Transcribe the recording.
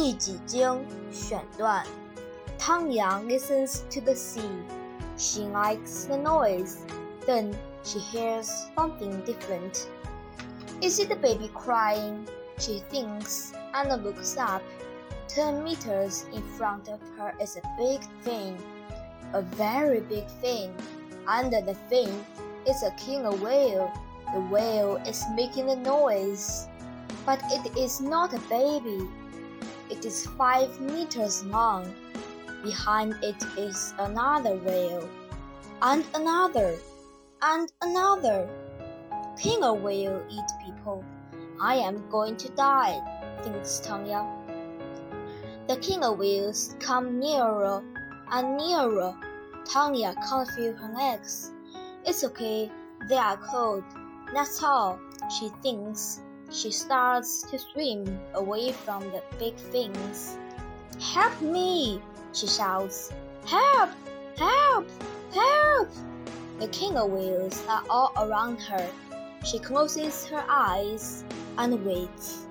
第几经选段：Tanya listens to the sea. She likes the noise. Then she hears something different. Is it the baby crying? She thinks and looks up. Ten meters in front of her is a big thing, a very big thing. Under the thing is a king a whale. The whale is making a noise, but it is not a baby. It is five meters long. Behind it is another whale, and another, and another. Killer whale eat people. I am going to die, thinks Tanya. The king of whales come nearer and nearer. Tanya can't feel her legs. It's okay, they are cold. That's all, she thinks. She starts to swim away from the big things. Help me! she shouts. Help! Help! Help! The killer whales are all around her. She closes her eyes and waits.